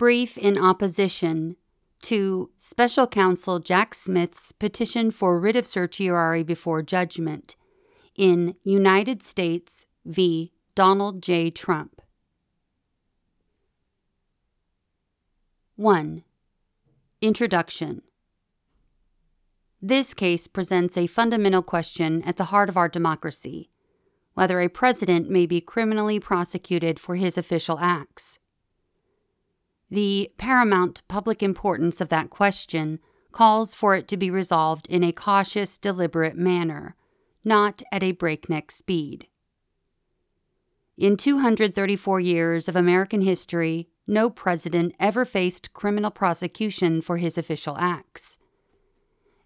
Brief in opposition to Special Counsel Jack Smith's petition for writ of certiorari before judgment in United States v. Donald J. Trump. 1. Introduction This case presents a fundamental question at the heart of our democracy whether a president may be criminally prosecuted for his official acts. The paramount public importance of that question calls for it to be resolved in a cautious, deliberate manner, not at a breakneck speed. In 234 years of American history, no president ever faced criminal prosecution for his official acts.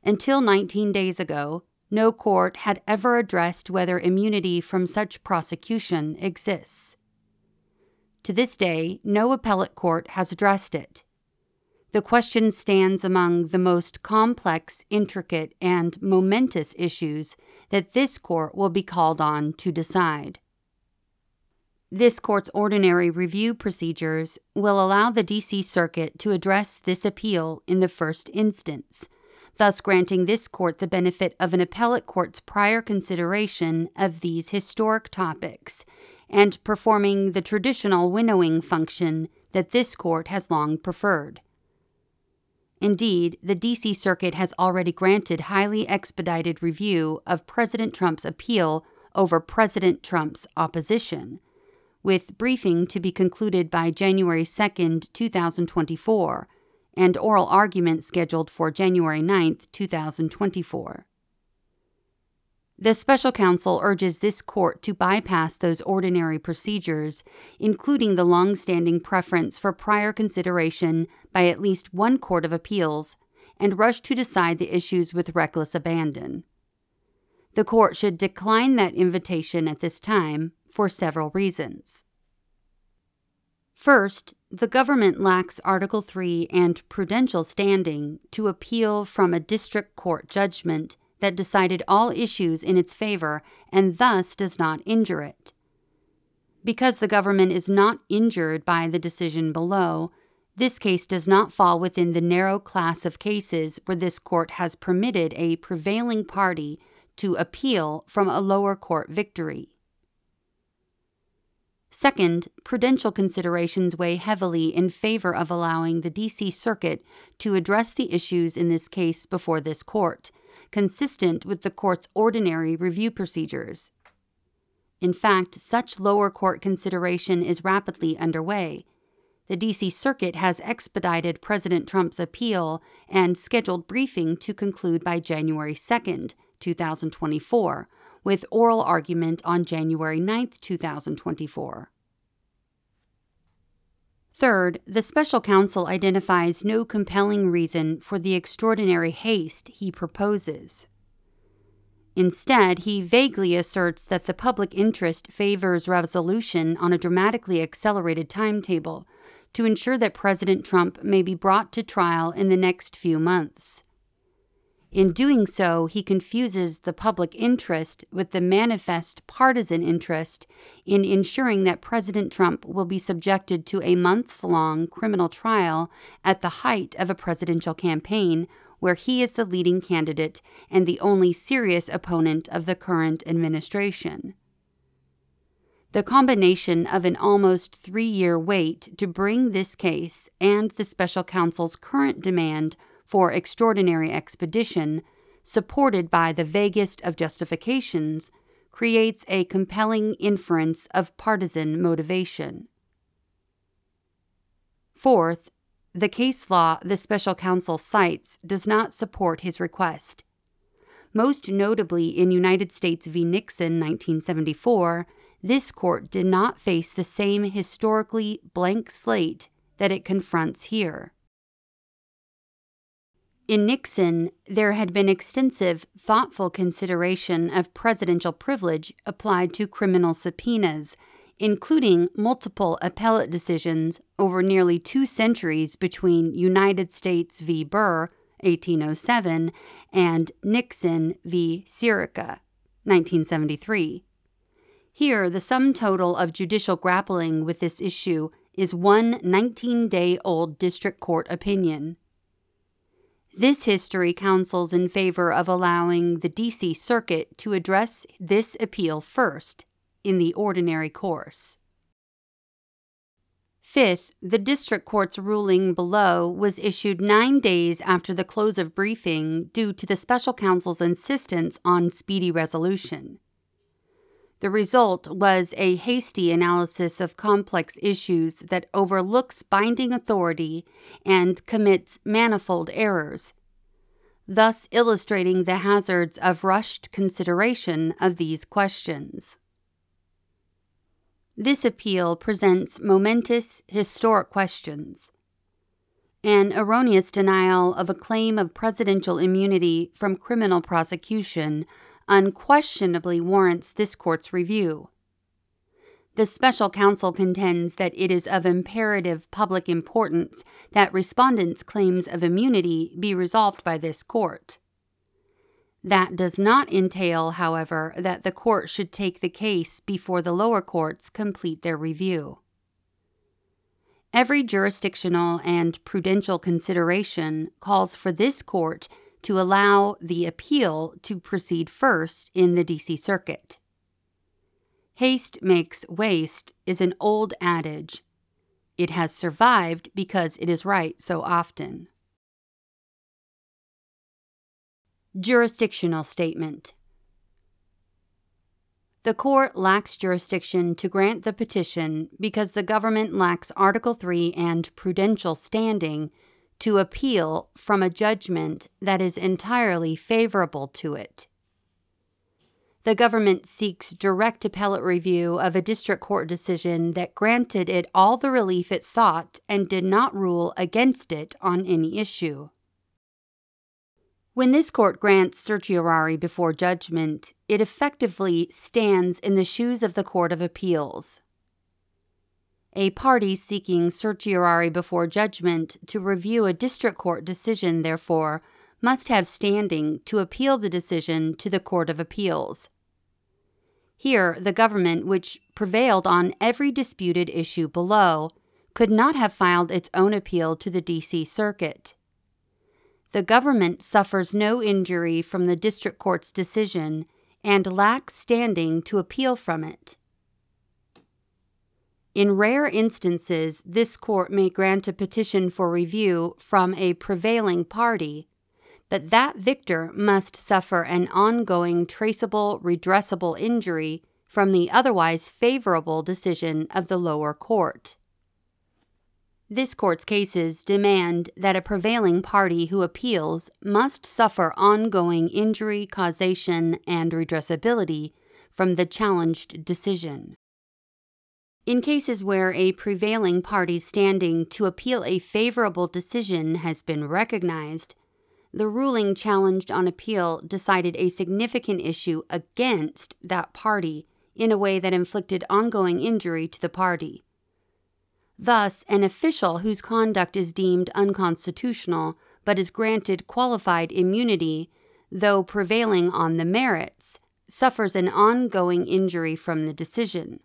Until 19 days ago, no court had ever addressed whether immunity from such prosecution exists. To this day, no appellate court has addressed it. The question stands among the most complex, intricate, and momentous issues that this court will be called on to decide. This court's ordinary review procedures will allow the D.C. Circuit to address this appeal in the first instance, thus granting this court the benefit of an appellate court's prior consideration of these historic topics and performing the traditional winnowing function that this court has long preferred. Indeed, the D.C. Circuit has already granted highly expedited review of President Trump's appeal over President Trump's opposition, with briefing to be concluded by January 2, 2024, and oral argument scheduled for January 9, 2024. The special counsel urges this court to bypass those ordinary procedures, including the long-standing preference for prior consideration by at least one court of appeals, and rush to decide the issues with reckless abandon. The court should decline that invitation at this time for several reasons. First, the government lacks Article 3 and prudential standing to appeal from a district court judgment that decided all issues in its favor and thus does not injure it. Because the government is not injured by the decision below, this case does not fall within the narrow class of cases where this court has permitted a prevailing party to appeal from a lower court victory. Second, prudential considerations weigh heavily in favor of allowing the D.C. Circuit to address the issues in this case before this court consistent with the court's ordinary review procedures. In fact, such lower court consideration is rapidly underway. The D.C. Circuit has expedited President Trump's appeal and scheduled briefing to conclude by January 2, 2024, with oral argument on January 9, 2024. Third, the special counsel identifies no compelling reason for the extraordinary haste he proposes. Instead, he vaguely asserts that the public interest favors resolution on a dramatically accelerated timetable to ensure that President Trump may be brought to trial in the next few months. In doing so, he confuses the public interest with the manifest partisan interest in ensuring that President Trump will be subjected to a months long criminal trial at the height of a presidential campaign where he is the leading candidate and the only serious opponent of the current administration. The combination of an almost three year wait to bring this case and the special counsel's current demand for extraordinary expedition, supported by the vaguest of justifications, creates a compelling inference of partisan motivation. Fourth, the case law the special counsel cites does not support his request. Most notably in United States v. Nixon 1974, this court did not face the same historically blank slate that it confronts here. In Nixon, there had been extensive, thoughtful consideration of presidential privilege applied to criminal subpoenas, including multiple appellate decisions over nearly two centuries between United States v. Burr, 1807, and Nixon v. Sirica, 1973. Here, the sum total of judicial grappling with this issue is one 19 day old district court opinion. This history counsels in favor of allowing the D.C. Circuit to address this appeal first in the ordinary course. Fifth, the district court's ruling below was issued nine days after the close of briefing due to the special counsel's insistence on speedy resolution. The result was a hasty analysis of complex issues that overlooks binding authority and commits manifold errors, thus illustrating the hazards of rushed consideration of these questions. This appeal presents momentous historic questions. An erroneous denial of a claim of presidential immunity from criminal prosecution unquestionably warrants this court's review. The special counsel contends that it is of imperative public importance that respondents' claims of immunity be resolved by this court. That does not entail, however, that the court should take the case before the lower courts complete their review. Every jurisdictional and prudential consideration calls for this court to allow the appeal to proceed first in the D.C. Circuit. Haste makes waste is an old adage. It has survived because it is right so often. Jurisdictional Statement The court lacks jurisdiction to grant the petition because the government lacks Article 3 and prudential standing to appeal from a judgment that is entirely favorable to it. The government seeks direct appellate review of a district court decision that granted it all the relief it sought and did not rule against it on any issue. When this court grants certiorari before judgment, it effectively stands in the shoes of the Court of Appeals. A party seeking certiorari before judgment to review a district court decision, therefore, must have standing to appeal the decision to the Court of Appeals. Here, the government, which prevailed on every disputed issue below, could not have filed its own appeal to the D.C. Circuit the government suffers no injury from the district court's decision and lacks standing to appeal from it. In rare instances, this court may grant a petition for review from a prevailing party, but that victor must suffer an ongoing traceable, redressable injury from the otherwise favorable decision of the lower court. This court's cases demand that a prevailing party who appeals must suffer ongoing injury, causation, and redressability from the challenged decision. In cases where a prevailing party's standing to appeal a favorable decision has been recognized, the ruling challenged on appeal decided a significant issue against that party in a way that inflicted ongoing injury to the party. Thus, an official whose conduct is deemed unconstitutional but is granted qualified immunity, though prevailing on the merits, suffers an ongoing injury from the decision.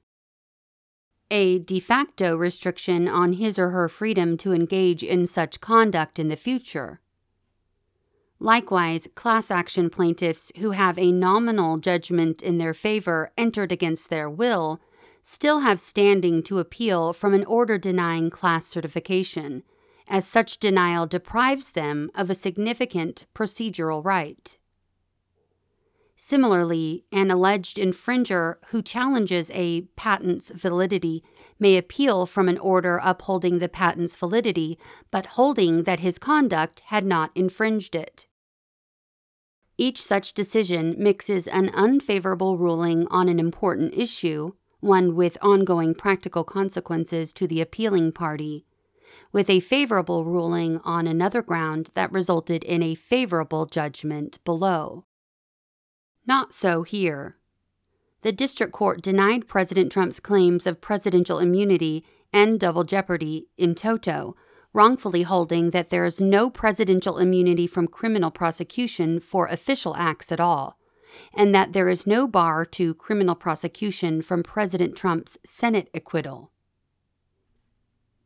A de facto restriction on his or her freedom to engage in such conduct in the future. Likewise, class action plaintiffs who have a nominal judgment in their favor entered against their will still have standing to appeal from an order denying class certification, as such denial deprives them of a significant procedural right. Similarly, an alleged infringer who challenges a patent's validity may appeal from an order upholding the patent's validity but holding that his conduct had not infringed it. Each such decision mixes an unfavorable ruling on an important issue one with ongoing practical consequences to the appealing party, with a favorable ruling on another ground that resulted in a favorable judgment below. Not so here. The district court denied President Trump's claims of presidential immunity and double jeopardy in toto, wrongfully holding that there is no presidential immunity from criminal prosecution for official acts at all and that there is no bar to criminal prosecution from President Trump's Senate acquittal.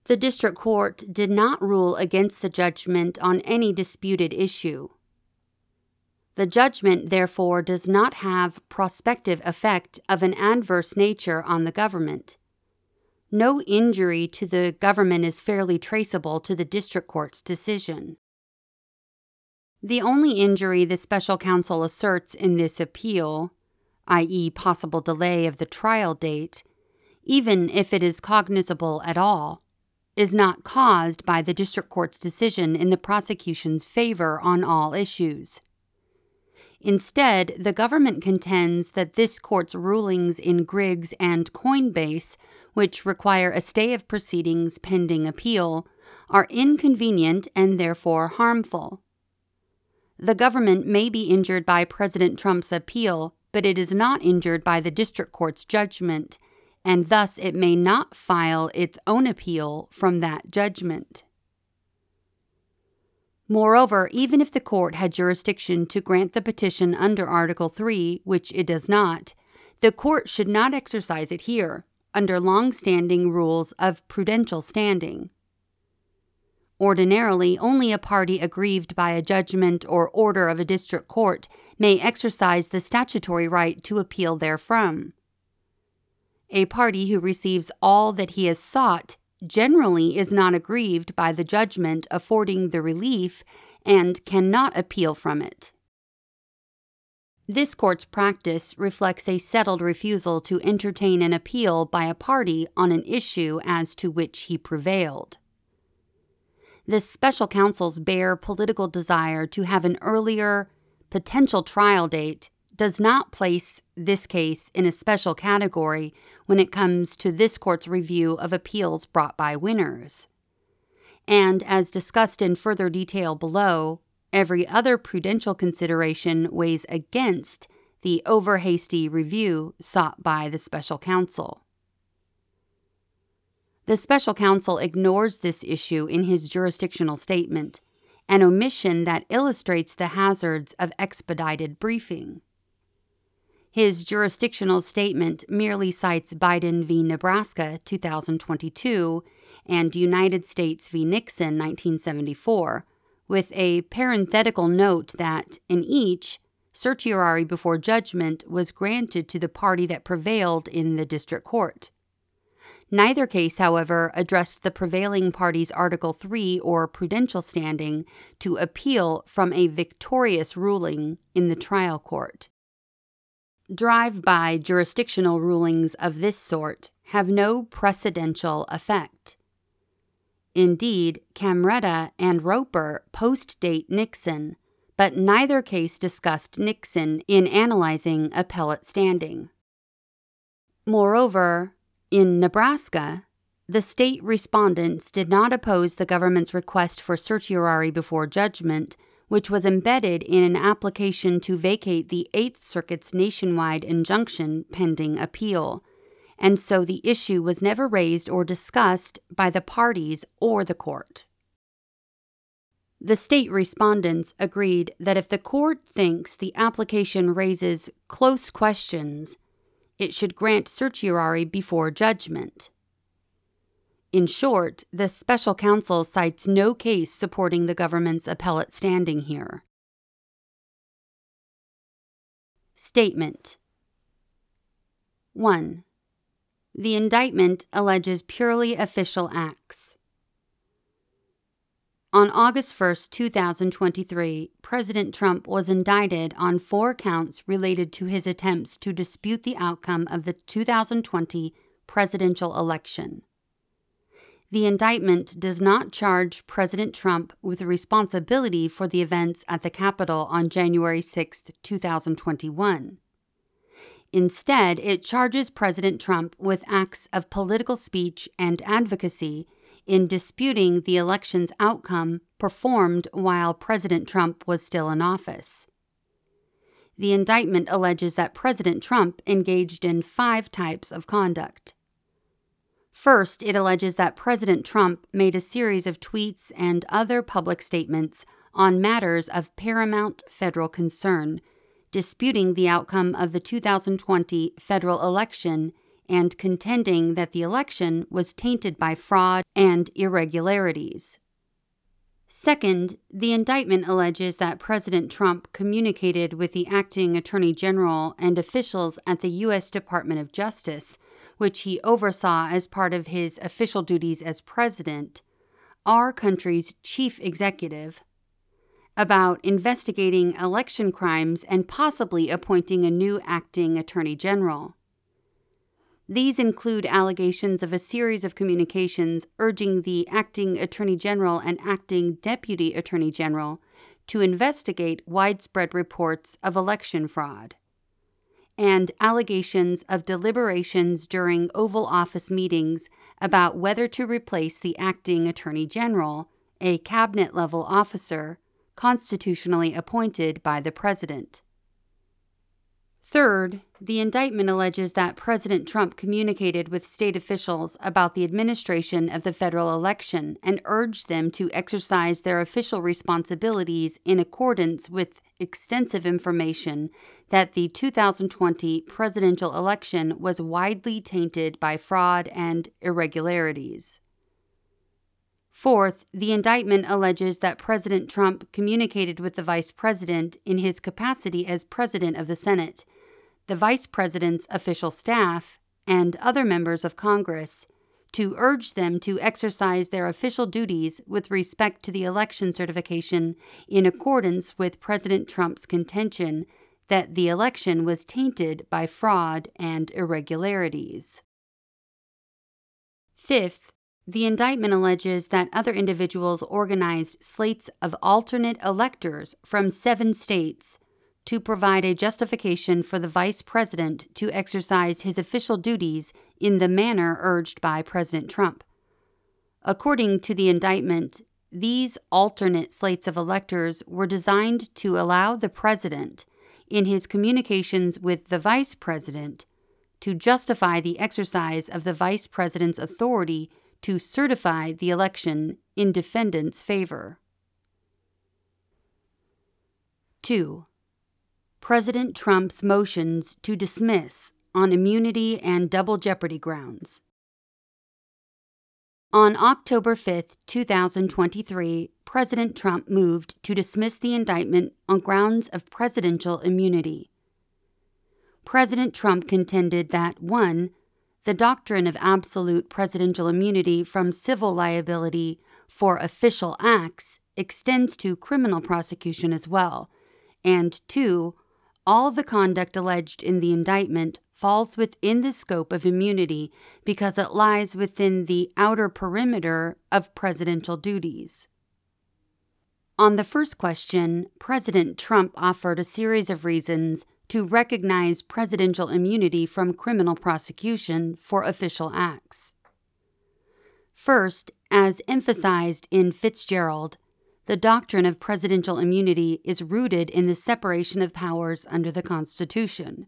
The district court did not rule against the judgment on any disputed issue. The judgment, therefore, does not have prospective effect of an adverse nature on the government. No injury to the government is fairly traceable to the district court's decision. The only injury the special counsel asserts in this appeal, i.e., possible delay of the trial date, even if it is cognizable at all, is not caused by the district court's decision in the prosecution's favor on all issues. Instead, the government contends that this court's rulings in Griggs and Coinbase, which require a stay of proceedings pending appeal, are inconvenient and therefore harmful. The government may be injured by President Trump's appeal, but it is not injured by the district court's judgment, and thus it may not file its own appeal from that judgment. Moreover, even if the court had jurisdiction to grant the petition under Article 3, which it does not, the court should not exercise it here, under long standing rules of prudential standing. Ordinarily, only a party aggrieved by a judgment or order of a district court may exercise the statutory right to appeal therefrom. A party who receives all that he has sought generally is not aggrieved by the judgment affording the relief and cannot appeal from it. This court's practice reflects a settled refusal to entertain an appeal by a party on an issue as to which he prevailed. This special counsel's bare political desire to have an earlier potential trial date does not place this case in a special category when it comes to this court's review of appeals brought by winners. And as discussed in further detail below, every other prudential consideration weighs against the overhasty review sought by the special counsel. The special counsel ignores this issue in his jurisdictional statement, an omission that illustrates the hazards of expedited briefing. His jurisdictional statement merely cites Biden v. Nebraska 2022 and United States v. Nixon 1974, with a parenthetical note that, in each, certiorari before judgment was granted to the party that prevailed in the district court. Neither case, however, addressed the prevailing party's Article 3 or prudential standing to appeal from a victorious ruling in the trial court. Drive by jurisdictional rulings of this sort have no precedential effect. Indeed, Camreta and Roper post date Nixon, but neither case discussed Nixon in analyzing appellate standing. Moreover, in Nebraska, the state respondents did not oppose the government's request for certiorari before judgment which was embedded in an application to vacate the Eighth Circuit's nationwide injunction pending appeal, and so the issue was never raised or discussed by the parties or the court. The state respondents agreed that if the court thinks the application raises close questions, it should grant certiorari before judgment. In short, the special counsel cites no case supporting the government's appellate standing here. Statement 1. The indictment alleges purely official acts. On August 1, 2023, President Trump was indicted on four counts related to his attempts to dispute the outcome of the 2020 presidential election. The indictment does not charge President Trump with responsibility for the events at the Capitol on January 6, 2021. Instead, it charges President Trump with acts of political speech and advocacy in disputing the election's outcome performed while President Trump was still in office. The indictment alleges that President Trump engaged in five types of conduct First, it alleges that President Trump made a series of tweets and other public statements on matters of paramount federal concern, disputing the outcome of the 2020 federal election and contending that the election was tainted by fraud and irregularities. Second, the indictment alleges that President Trump communicated with the acting Attorney General and officials at the U.S. Department of Justice, which he oversaw as part of his official duties as president, our country's chief executive, about investigating election crimes and possibly appointing a new acting Attorney General. These include allegations of a series of communications urging the acting Attorney General and acting Deputy Attorney General to investigate widespread reports of election fraud, and allegations of deliberations during Oval Office meetings about whether to replace the acting Attorney General, a cabinet level officer constitutionally appointed by the President. Third, the indictment alleges that President Trump communicated with state officials about the administration of the federal election and urged them to exercise their official responsibilities in accordance with extensive information that the 2020 presidential election was widely tainted by fraud and irregularities. Fourth, the indictment alleges that President Trump communicated with the vice president in his capacity as president of the Senate the Vice President's official staff, and other members of Congress to urge them to exercise their official duties with respect to the election certification in accordance with President Trump's contention that the election was tainted by fraud and irregularities. Fifth, the indictment alleges that other individuals organized slates of alternate electors from seven states to provide a justification for the vice president to exercise his official duties in the manner urged by President Trump. According to the indictment, these alternate slates of electors were designed to allow the president, in his communications with the vice president, to justify the exercise of the vice president's authority to certify the election in defendant's favor. 2. President Trump's motions to dismiss on immunity and double jeopardy grounds. On October 5, 2023, President Trump moved to dismiss the indictment on grounds of presidential immunity. President Trump contended that 1. The doctrine of absolute presidential immunity from civil liability for official acts extends to criminal prosecution as well, and 2 all the conduct alleged in the indictment falls within the scope of immunity because it lies within the outer perimeter of presidential duties. On the first question, President Trump offered a series of reasons to recognize presidential immunity from criminal prosecution for official acts. First, as emphasized in Fitzgerald, the doctrine of presidential immunity is rooted in the separation of powers under the Constitution.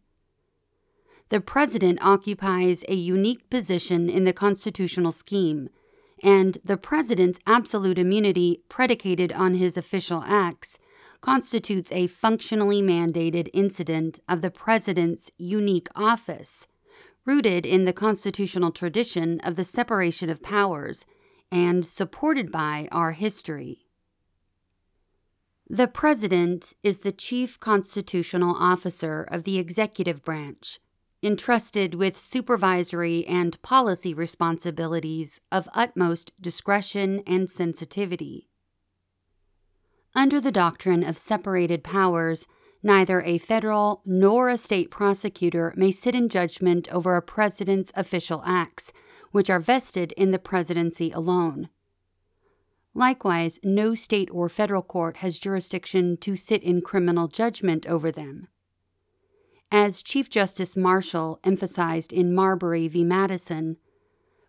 The president occupies a unique position in the constitutional scheme, and the president's absolute immunity, predicated on his official acts, constitutes a functionally mandated incident of the president's unique office, rooted in the constitutional tradition of the separation of powers and supported by our history. The President is the chief constitutional officer of the executive branch, entrusted with supervisory and policy responsibilities of utmost discretion and sensitivity. Under the doctrine of separated powers, neither a federal nor a state prosecutor may sit in judgment over a president's official acts, which are vested in the presidency alone. Likewise, no state or federal court has jurisdiction to sit in criminal judgment over them. As Chief Justice Marshall emphasized in Marbury v. Madison,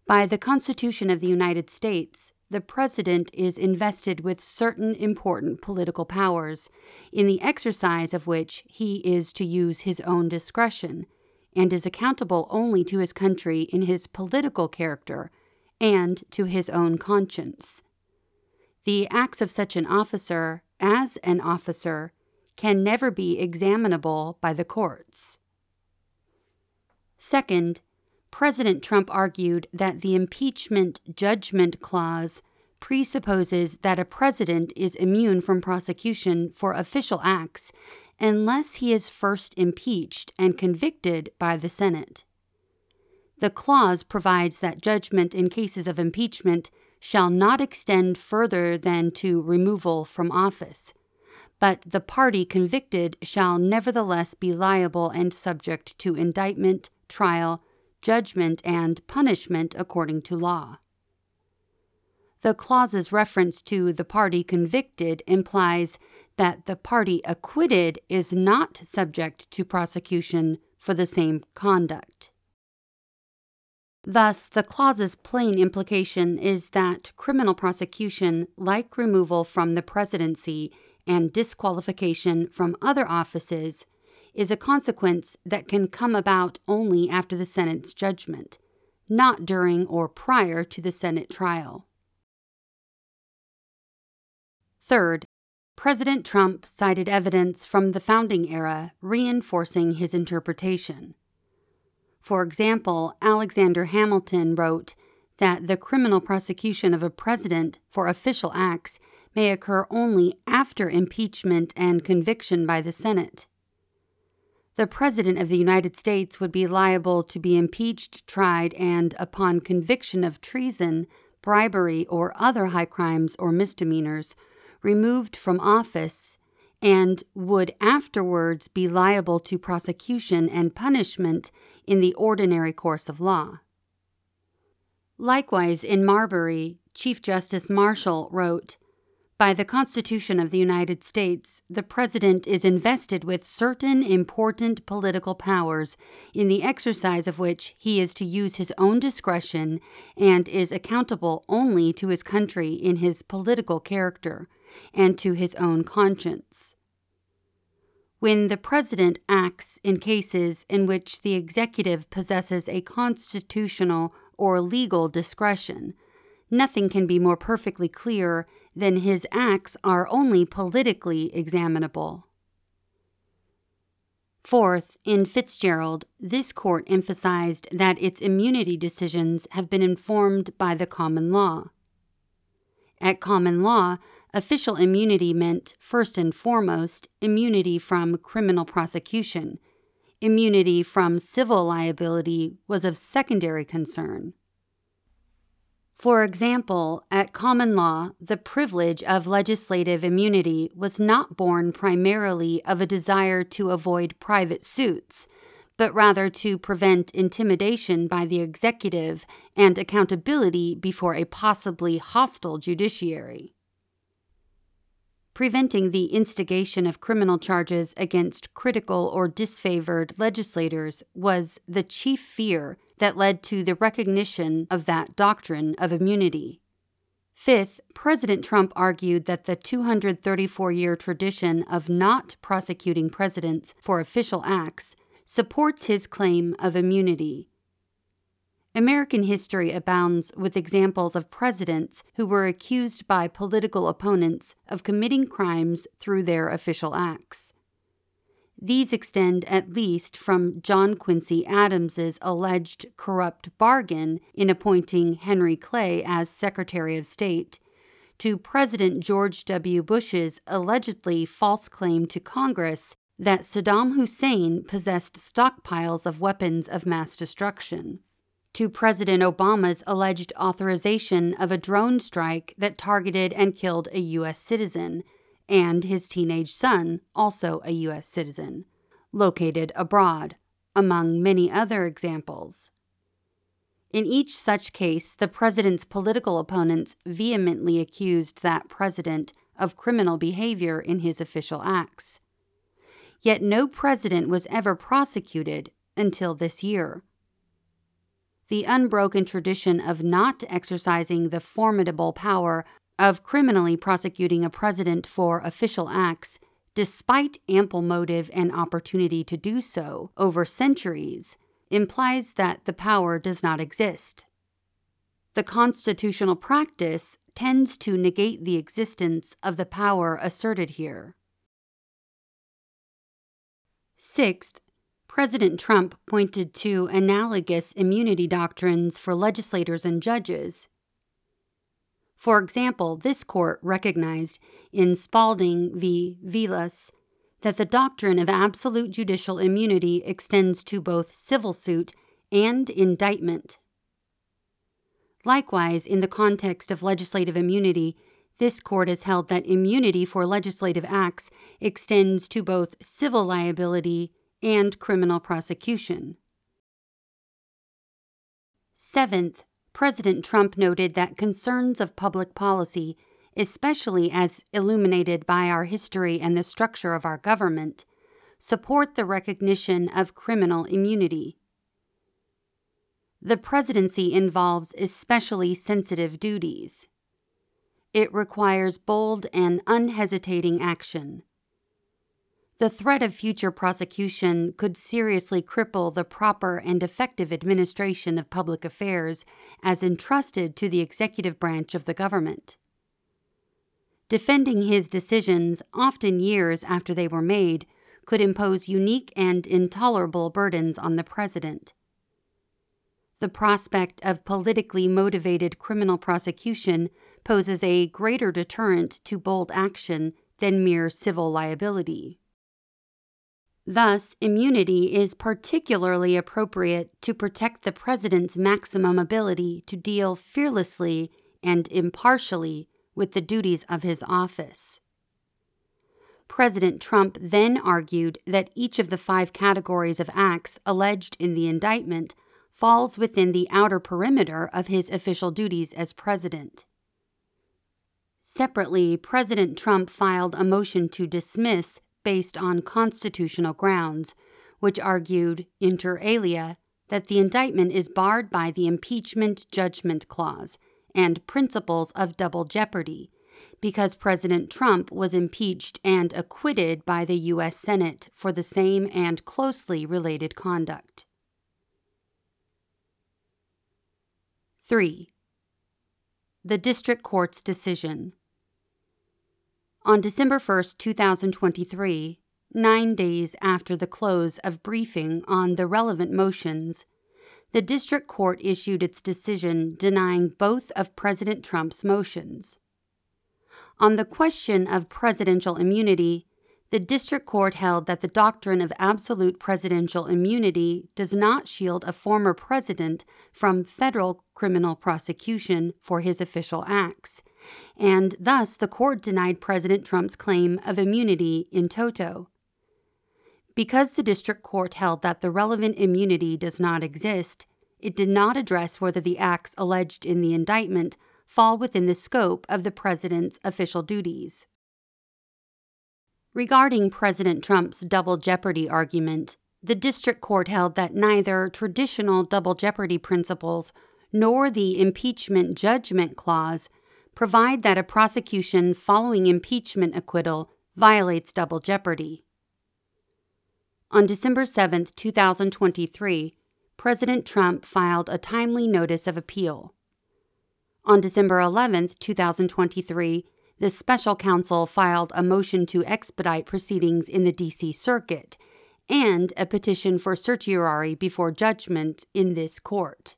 by the Constitution of the United States, the President is invested with certain important political powers, in the exercise of which he is to use his own discretion, and is accountable only to his country in his political character and to his own conscience. The acts of such an officer, as an officer, can never be examinable by the courts. Second, President Trump argued that the impeachment judgment clause presupposes that a president is immune from prosecution for official acts unless he is first impeached and convicted by the Senate. The clause provides that judgment in cases of impeachment shall not extend further than to removal from office, but the party convicted shall nevertheless be liable and subject to indictment, trial, judgment, and punishment according to law. The clause's reference to the party convicted implies that the party acquitted is not subject to prosecution for the same conduct. Thus, the clause's plain implication is that criminal prosecution, like removal from the presidency and disqualification from other offices, is a consequence that can come about only after the Senate's judgment, not during or prior to the Senate trial. Third, President Trump cited evidence from the founding era reinforcing his interpretation. For example, Alexander Hamilton wrote that the criminal prosecution of a president for official acts may occur only after impeachment and conviction by the Senate. The President of the United States would be liable to be impeached, tried, and, upon conviction of treason, bribery, or other high crimes or misdemeanors, removed from office and would afterwards be liable to prosecution and punishment in the ordinary course of law. Likewise, in Marbury, Chief Justice Marshall wrote By the Constitution of the United States, the President is invested with certain important political powers, in the exercise of which he is to use his own discretion and is accountable only to his country in his political character and to his own conscience. When the President acts in cases in which the executive possesses a constitutional or legal discretion, nothing can be more perfectly clear than his acts are only politically examinable. Fourth, in Fitzgerald, this court emphasized that its immunity decisions have been informed by the common law. At common law, Official immunity meant, first and foremost, immunity from criminal prosecution. Immunity from civil liability was of secondary concern. For example, at common law, the privilege of legislative immunity was not born primarily of a desire to avoid private suits, but rather to prevent intimidation by the executive and accountability before a possibly hostile judiciary. Preventing the instigation of criminal charges against critical or disfavored legislators was the chief fear that led to the recognition of that doctrine of immunity. Fifth, President Trump argued that the 234 year tradition of not prosecuting presidents for official acts supports his claim of immunity American history abounds with examples of presidents who were accused by political opponents of committing crimes through their official acts. These extend at least from John Quincy Adams's alleged corrupt bargain in appointing Henry Clay as Secretary of State to President George W. Bush's allegedly false claim to Congress that Saddam Hussein possessed stockpiles of weapons of mass destruction to President Obama's alleged authorization of a drone strike that targeted and killed a U.S. citizen and his teenage son, also a U.S. citizen, located abroad, among many other examples. In each such case, the president's political opponents vehemently accused that president of criminal behavior in his official acts. Yet no president was ever prosecuted until this year the unbroken tradition of not exercising the formidable power of criminally prosecuting a president for official acts, despite ample motive and opportunity to do so over centuries, implies that the power does not exist. The constitutional practice tends to negate the existence of the power asserted here. Sixth, President Trump pointed to analogous immunity doctrines for legislators and judges. For example, this court recognized in Spalding v. Vilas that the doctrine of absolute judicial immunity extends to both civil suit and indictment. Likewise, in the context of legislative immunity, this court has held that immunity for legislative acts extends to both civil liability and criminal prosecution. Seventh, President Trump noted that concerns of public policy, especially as illuminated by our history and the structure of our government, support the recognition of criminal immunity. The presidency involves especially sensitive duties. It requires bold and unhesitating action. The threat of future prosecution could seriously cripple the proper and effective administration of public affairs as entrusted to the executive branch of the government. Defending his decisions, often years after they were made, could impose unique and intolerable burdens on the president. The prospect of politically motivated criminal prosecution poses a greater deterrent to bold action than mere civil liability. Thus, immunity is particularly appropriate to protect the president's maximum ability to deal fearlessly and impartially with the duties of his office. President Trump then argued that each of the five categories of acts alleged in the indictment falls within the outer perimeter of his official duties as president. Separately, President Trump filed a motion to dismiss based on constitutional grounds, which argued, inter alia, that the indictment is barred by the impeachment judgment clause and principles of double jeopardy, because President Trump was impeached and acquitted by the U.S. Senate for the same and closely related conduct. 3. The District Court's decision. On December 1, 2023, nine days after the close of briefing on the relevant motions, the district court issued its decision denying both of President Trump's motions. On the question of presidential immunity, the district court held that the doctrine of absolute presidential immunity does not shield a former president from federal criminal prosecution for his official acts and thus the court denied President Trump's claim of immunity in toto. Because the district court held that the relevant immunity does not exist, it did not address whether the acts alleged in the indictment fall within the scope of the president's official duties. Regarding President Trump's double jeopardy argument, the district court held that neither traditional double jeopardy principles nor the impeachment judgment clause provide that a prosecution following impeachment acquittal violates double jeopardy. On December 7, 2023, President Trump filed a timely notice of appeal. On December 11, 2023, the special counsel filed a motion to expedite proceedings in the D.C. Circuit and a petition for certiorari before judgment in this court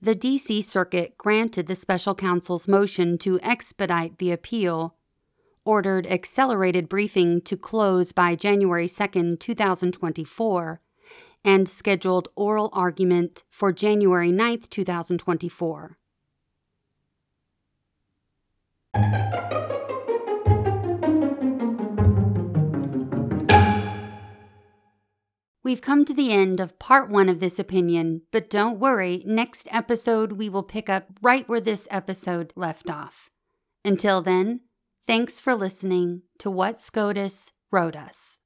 the D.C. Circuit granted the special counsel's motion to expedite the appeal, ordered accelerated briefing to close by January 2, 2024, and scheduled oral argument for January 9, 2024. We've come to the end of part one of this opinion, but don't worry, next episode we will pick up right where this episode left off. Until then, thanks for listening to What SCOTUS Wrote Us.